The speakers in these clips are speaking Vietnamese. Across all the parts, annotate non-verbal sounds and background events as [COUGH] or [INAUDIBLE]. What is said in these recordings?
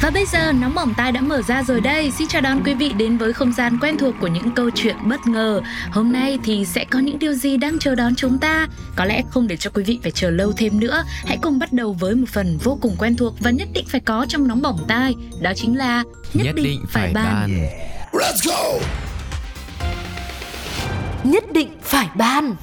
Và bây giờ nóng bỏng tai đã mở ra rồi đây. Xin chào đón quý vị đến với không gian quen thuộc của những câu chuyện bất ngờ. Hôm nay thì sẽ có những điều gì đang chờ đón chúng ta? Có lẽ không để cho quý vị phải chờ lâu thêm nữa. Hãy cùng bắt đầu với một phần vô cùng quen thuộc Và nhất định phải có trong nóng bỏng tai. Đó chính là Nhất, định, phải bàn Nhất định phải ban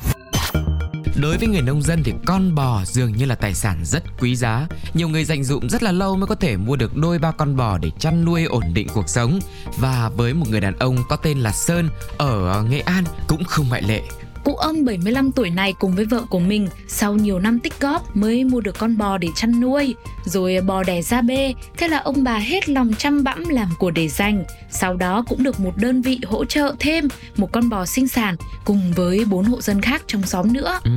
Đối với người nông dân thì con bò dường như là tài sản rất quý giá. Nhiều người dành dụm rất là lâu mới có thể mua được đôi ba con bò để chăn nuôi ổn định cuộc sống. Và với một người đàn ông có tên là Sơn ở Nghệ An cũng không ngoại lệ. Cụ ông 75 tuổi này cùng với vợ của mình sau nhiều năm tích góp mới mua được con bò để chăn nuôi. Rồi bò đẻ ra bê, thế là ông bà hết lòng chăm bẵm làm của để dành. Sau đó cũng được một đơn vị hỗ trợ thêm một con bò sinh sản cùng với bốn hộ dân khác trong xóm nữa. Ừ,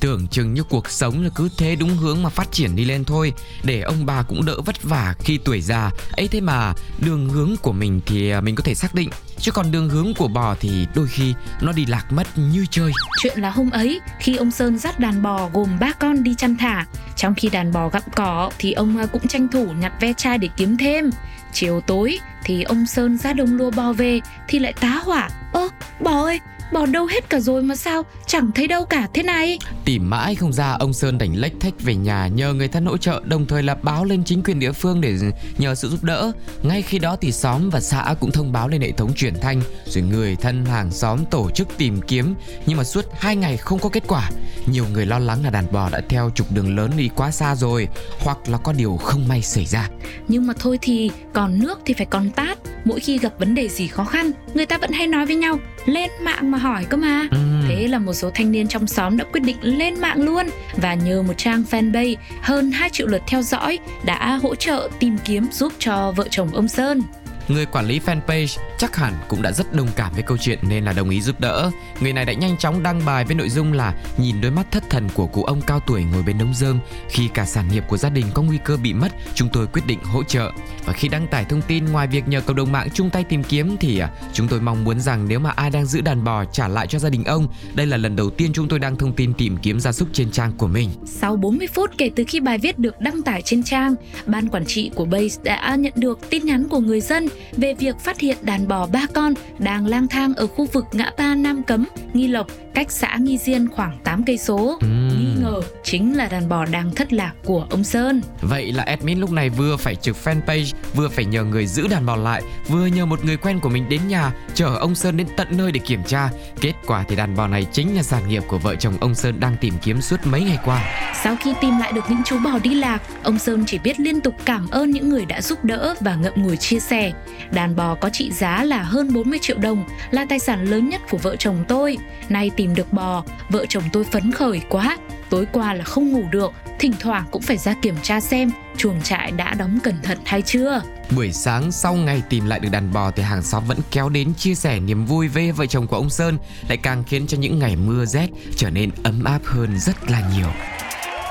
tưởng chừng như cuộc sống là cứ thế đúng hướng mà phát triển đi lên thôi Để ông bà cũng đỡ vất vả khi tuổi già ấy thế mà đường hướng của mình thì à, mình có thể xác định Chứ còn đường hướng của bò thì đôi khi nó đi lạc mất như chơi Chuyện là hôm ấy, khi ông Sơn dắt đàn bò gồm ba con đi chăn thả, trong khi đàn bò gặm cỏ thì ông à, cũng tranh thủ nhặt ve chai để kiếm thêm. Chiều tối thì ông Sơn ra đồng lúa bò về thì lại tá hỏa. Ơ, bò ơi, bò đâu hết cả rồi mà sao chẳng thấy đâu cả thế này Tìm mãi không ra ông Sơn đành lách thách về nhà nhờ người thân hỗ trợ đồng thời là báo lên chính quyền địa phương để nhờ sự giúp đỡ. Ngay khi đó thì xóm và xã cũng thông báo lên hệ thống truyền thanh rồi người thân hàng xóm tổ chức tìm kiếm nhưng mà suốt hai ngày không có kết quả. Nhiều người lo lắng là đàn bò đã theo trục đường lớn đi quá xa rồi hoặc là có điều không may xảy ra. nhưng mà thôi thì còn nước thì phải còn tát mỗi khi gặp vấn đề gì khó khăn người ta vẫn hay nói với nhau lên mạng mà hỏi cơ mà Ừm. Thế là một số thanh niên trong xóm đã quyết định lên mạng luôn và nhờ một trang fanpage hơn 2 triệu lượt theo dõi đã hỗ trợ tìm kiếm giúp cho vợ chồng ông Sơn. Người quản lý fanpage chắc hẳn cũng đã rất đồng cảm với câu chuyện nên là đồng ý giúp đỡ. Người này đã nhanh chóng đăng bài với nội dung là nhìn đôi mắt thất thần của cụ ông cao tuổi ngồi bên đống rơm khi cả sản nghiệp của gia đình có nguy cơ bị mất, chúng tôi quyết định hỗ trợ. Và khi đăng tải thông tin ngoài việc nhờ cộng đồng mạng chung tay tìm kiếm thì à, chúng tôi mong muốn rằng nếu mà ai đang giữ đàn bò trả lại cho gia đình ông, đây là lần đầu tiên chúng tôi đăng thông tin tìm kiếm gia súc trên trang của mình. Sau 40 phút kể từ khi bài viết được đăng tải trên trang, ban quản trị của Base đã nhận được tin nhắn của người dân về việc phát hiện đàn bò ba con đang lang thang ở khu vực ngã ba Nam Cấm, Nghi Lộc, cách xã Nghi Diên khoảng 8 cây số. Nghi ngờ chính là đàn bò đang thất lạc của ông Sơn. Vậy là admin lúc này vừa phải trực fanpage, vừa phải nhờ người giữ đàn bò lại, vừa nhờ một người quen của mình đến nhà chở ông Sơn đến tận nơi để kiểm tra. Kết quả thì đàn bò này chính là sản nghiệp của vợ chồng ông Sơn đang tìm kiếm suốt mấy ngày qua. Sau khi tìm lại được những chú bò đi lạc, ông Sơn chỉ biết liên tục cảm ơn những người đã giúp đỡ và ngậm ngùi chia sẻ. Đàn bò có trị giá là hơn 40 triệu đồng, là tài sản lớn nhất của vợ chồng tôi. Nay tìm được bò, vợ chồng tôi phấn khởi quá. Tối qua là không ngủ được, thỉnh thoảng cũng phải ra kiểm tra xem chuồng trại đã đóng cẩn thận hay chưa. Buổi sáng sau ngày tìm lại được đàn bò thì hàng xóm vẫn kéo đến chia sẻ niềm vui với vợ chồng của ông Sơn lại càng khiến cho những ngày mưa rét trở nên ấm áp hơn rất là nhiều.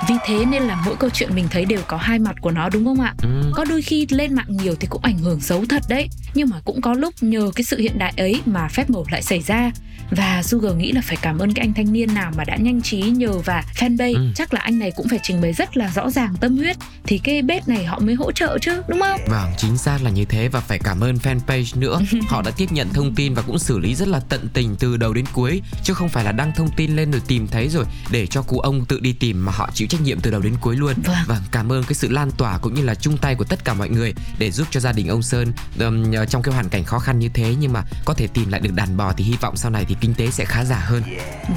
Vì thế nên là mỗi câu chuyện mình thấy đều có hai mặt của nó đúng không ạ? Ừ. Có đôi khi lên mạng nhiều thì cũng ảnh hưởng xấu thật đấy Nhưng mà cũng có lúc nhờ cái sự hiện đại ấy mà phép màu lại xảy ra Và Sugar nghĩ là phải cảm ơn cái anh thanh niên nào mà đã nhanh trí nhờ và fanpage Ừ. Chắc là anh này cũng phải trình bày rất là rõ ràng tâm huyết Thì cái bếp này họ mới hỗ trợ chứ đúng không? Vâng, chính xác là như thế và phải cảm ơn fanpage nữa. [LAUGHS] Họ đã tiếp nhận thông tin và cũng xử lý rất là tận tình từ đầu đến cuối chứ không phải là đăng thông tin lên rồi tìm thấy rồi để cho cụ ông tự đi tìm mà họ chịu trách nhiệm từ đầu đến cuối luôn. Vâng. cảm ơn cái sự lan tỏa cũng như là chung tay của tất cả mọi người để giúp cho gia đình ông Sơn nhờ trong cái hoàn cảnh khó khăn như thế. Nhưng mà có thể tìm lại được đàn bò thì hy vọng sau này thì kinh tế sẽ khá giả hơn.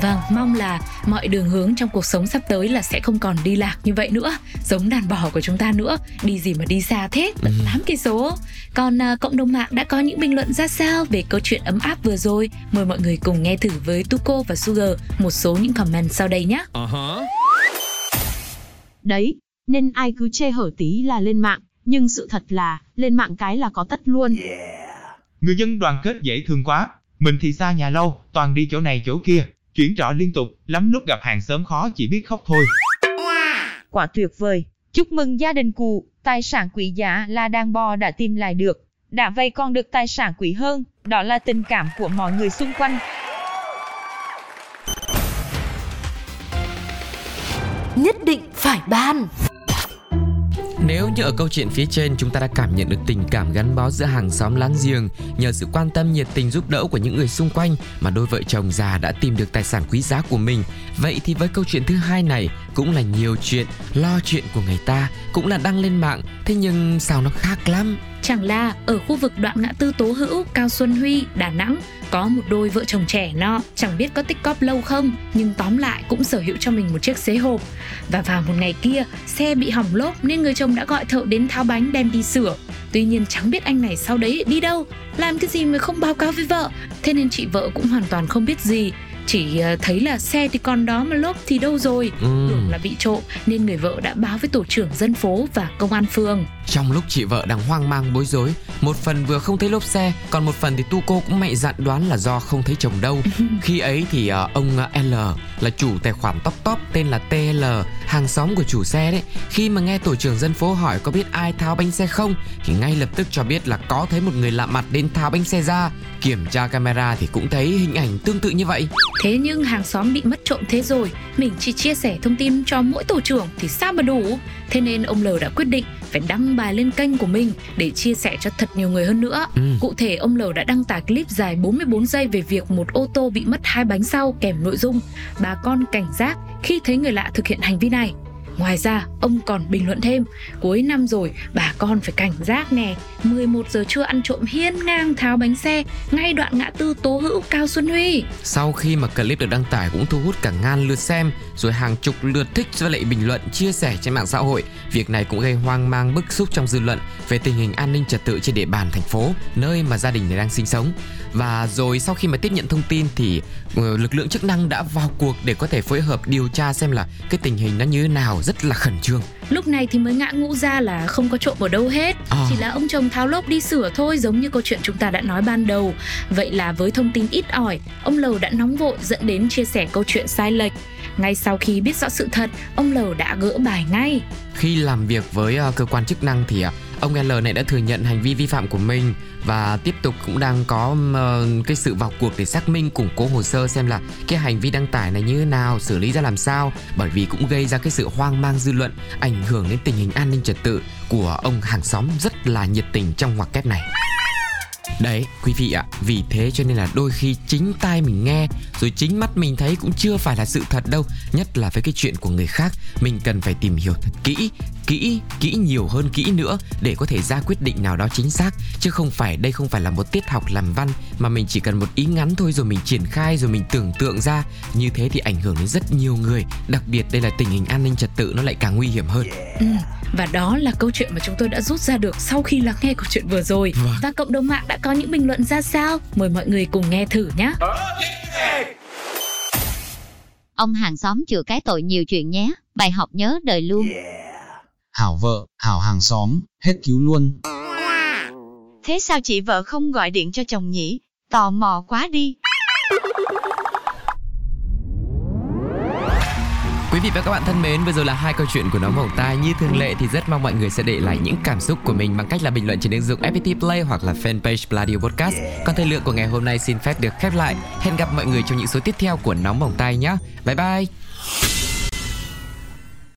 Vâng, mong là mọi đường hướng trong cuộc sống sắp tới là sẽ không còn đi lạc như vậy nữa. Giống đàn bò của chúng ta nữa. Đi gì mà đi xa thế, tận 8 cây số. Còn à, cộng đồng mạng đã có những bình luận ra sao về câu chuyện ấm áp vừa rồi? Mời mọi người cùng nghe thử với Tuko và Sugar một số những comment sau đây nhé Đấy, nên ai cứ chê hở tí là lên mạng, nhưng sự thật là, lên mạng cái là có tất luôn. Người dân đoàn kết dễ thương quá. Mình thì xa nhà lâu, toàn đi chỗ này chỗ kia. chuyển trọ liên tục, lắm lúc gặp hàng xóm khó chỉ biết khóc thôi. Quả tuyệt vời. Chúc mừng gia đình cụ, tài sản quý giá là đàn bò đã tìm lại được. Đã vậy còn được tài sản quý hơn, đó là tình cảm của mọi người xung quanh. Phải ban Nếu như ở câu chuyện phía trên chúng ta đã cảm nhận được tình cảm gắn bó giữa hàng xóm láng giềng nhờ sự quan tâm nhiệt tình giúp đỡ của những người xung quanh mà đôi vợ chồng già đã tìm được tài sản quý giá của mình. Vậy thì với câu chuyện thứ hai này cũng là nhiều chuyện, lo chuyện của người ta, cũng là đăng lên mạng, thế nhưng sao nó khác lắm. Chẳng là ở khu vực đoạn ngã tư Tố Hữu, Cao Xuân Huy, Đà Nẵng có một đôi vợ chồng trẻ nọ, chẳng biết có tích cóp lâu không, nhưng tóm lại cũng sở hữu cho mình một chiếc xế hộp. Và vào một ngày kia, xe bị hỏng lốp nên người chồng đã gọi thợ đến tháo bánh đem đi sửa. Tuy nhiên chẳng biết anh này sau đấy đi đâu, làm cái gì mà không báo cáo với vợ. Thế nên chị vợ cũng hoàn toàn không biết gì, chỉ ờ, thấy là xe thì còn đó mà lốp thì đâu rồi Ừ. tưởng là bị trộm nên người vợ đã báo với tổ trưởng dân phố và công an phường Trong lúc chị vợ đang hoang mang bối rối, một phần vừa không thấy lốp xe, còn một phần thì tu cô cũng mẹ dặn đoán là do không thấy chồng đâu. [LAUGHS] Khi ấy thì ờ, ông ờ, L là chủ tài khoản top top tên là TL, hàng xóm của chủ xe đấy. Khi mà nghe tổ trưởng dân phố hỏi có biết ai tháo bánh xe không, thì ngay lập tức cho biết là có thấy một người lạ mặt đến tháo bánh xe ra. Kiểm tra camera thì cũng thấy hình ảnh tương tự như vậy. thế nhưng hàng xóm bị mất trộm thế rồi mình chỉ chia sẻ thông tin cho mỗi tổ trưởng thì sao mà đủ thế nên ông L đã quyết định phải đăng bài lên kênh của mình để chia sẻ cho thật nhiều người hơn nữa Ừ. Cụ thể ông L đã đăng tải clip dài 44 giây về việc một ô tô bị mất hai bánh sau kèm nội dung bà con cảnh giác khi thấy người lạ thực hiện hành vi này. Ngoài ra, ông còn bình luận thêm, cuối năm rồi, bà con phải cảnh giác nè, 11 giờ trưa ăn trộm hiên ngang tháo bánh xe, ngay đoạn ngã tư Tố Hữu Cao Xuân Huy. Sau khi mà clip được đăng tải cũng thu hút cả ngàn lượt xem, rồi hàng chục lượt thích và lại bình luận chia sẻ trên mạng xã hội. Việc này cũng gây hoang mang bức xúc trong dư luận về tình hình an ninh trật tự trên địa bàn thành phố, nơi mà gia đình này đang sinh sống. Và rồi sau khi mà tiếp nhận thông tin thì ờ, lực lượng chức năng đã vào cuộc để có thể phối hợp điều tra xem là cái tình hình nó như thế nào, rất là khẩn trương. Lúc này thì mới ngã ngũ ra là không có trộm ở đâu hết. À. Chỉ là ông chồng tháo lốp đi sửa thôi giống như câu chuyện chúng ta đã nói ban đầu. Vậy là với thông tin ít ỏi, ông Lầu đã nóng vội dẫn đến chia sẻ câu chuyện sai lệch. Ngay sau khi biết rõ sự thật, ông Lầu đã gỡ bài ngay. Khi làm việc với ờ, cơ quan chức năng thì ờ, ông L này đã thừa nhận hành vi vi phạm của mình và tiếp tục cũng đang có uh, cái sự vào cuộc để xác minh củng cố hồ sơ xem là cái hành vi đăng tải này như thế nào, xử lý ra làm sao bởi vì cũng gây ra cái sự hoang mang dư luận, ảnh hưởng đến tình hình an ninh trật tự của ông hàng xóm rất là nhiệt tình trong ngoặc kép này. Đấy, quý vị ạ, vì thế cho nên là đôi khi chính tai mình nghe rồi chính mắt mình thấy cũng chưa phải là sự thật đâu, nhất là với cái chuyện của người khác, mình cần phải tìm hiểu thật kỹ, kỹ, kỹ nhiều hơn kỹ nữa để có thể ra quyết định nào đó chính xác, chứ không phải đây không phải là một tiết học làm văn mà mình chỉ cần một ý ngắn thôi rồi mình triển khai rồi mình tưởng tượng ra, như thế thì ảnh hưởng đến rất nhiều người, đặc biệt đây là tình hình an ninh trật tự nó lại càng nguy hiểm hơn. Yeah. Và đó là câu chuyện mà chúng tôi đã rút ra được sau khi lắng nghe câu chuyện vừa rồi Vâng. Và cộng đồng mạng đã có những bình luận ra sao? Mời mọi người cùng nghe thử nhé Ông hàng xóm chừa cái tội nhiều chuyện nhé, bài học nhớ đời luôn. Hảo vợ, hảo hàng xóm, hết cứu luôn. Thế sao chị vợ không gọi điện cho chồng nhỉ? Tò mò quá đi. Quý vị và các bạn thân mến, vừa rồi là hai câu chuyện của nó vòng tai. Như thường lệ thì rất mong mọi người sẽ để lại những cảm xúc của mình bằng cách là bình luận trên ứng dụng FPT Play hoặc là fanpage Pladio Podcast. Còn thời lượng của ngày hôm nay xin phép được khép lại. Hẹn gặp mọi người trong những số tiếp theo của Nóng Bỏng Tai nhé. Bye bye!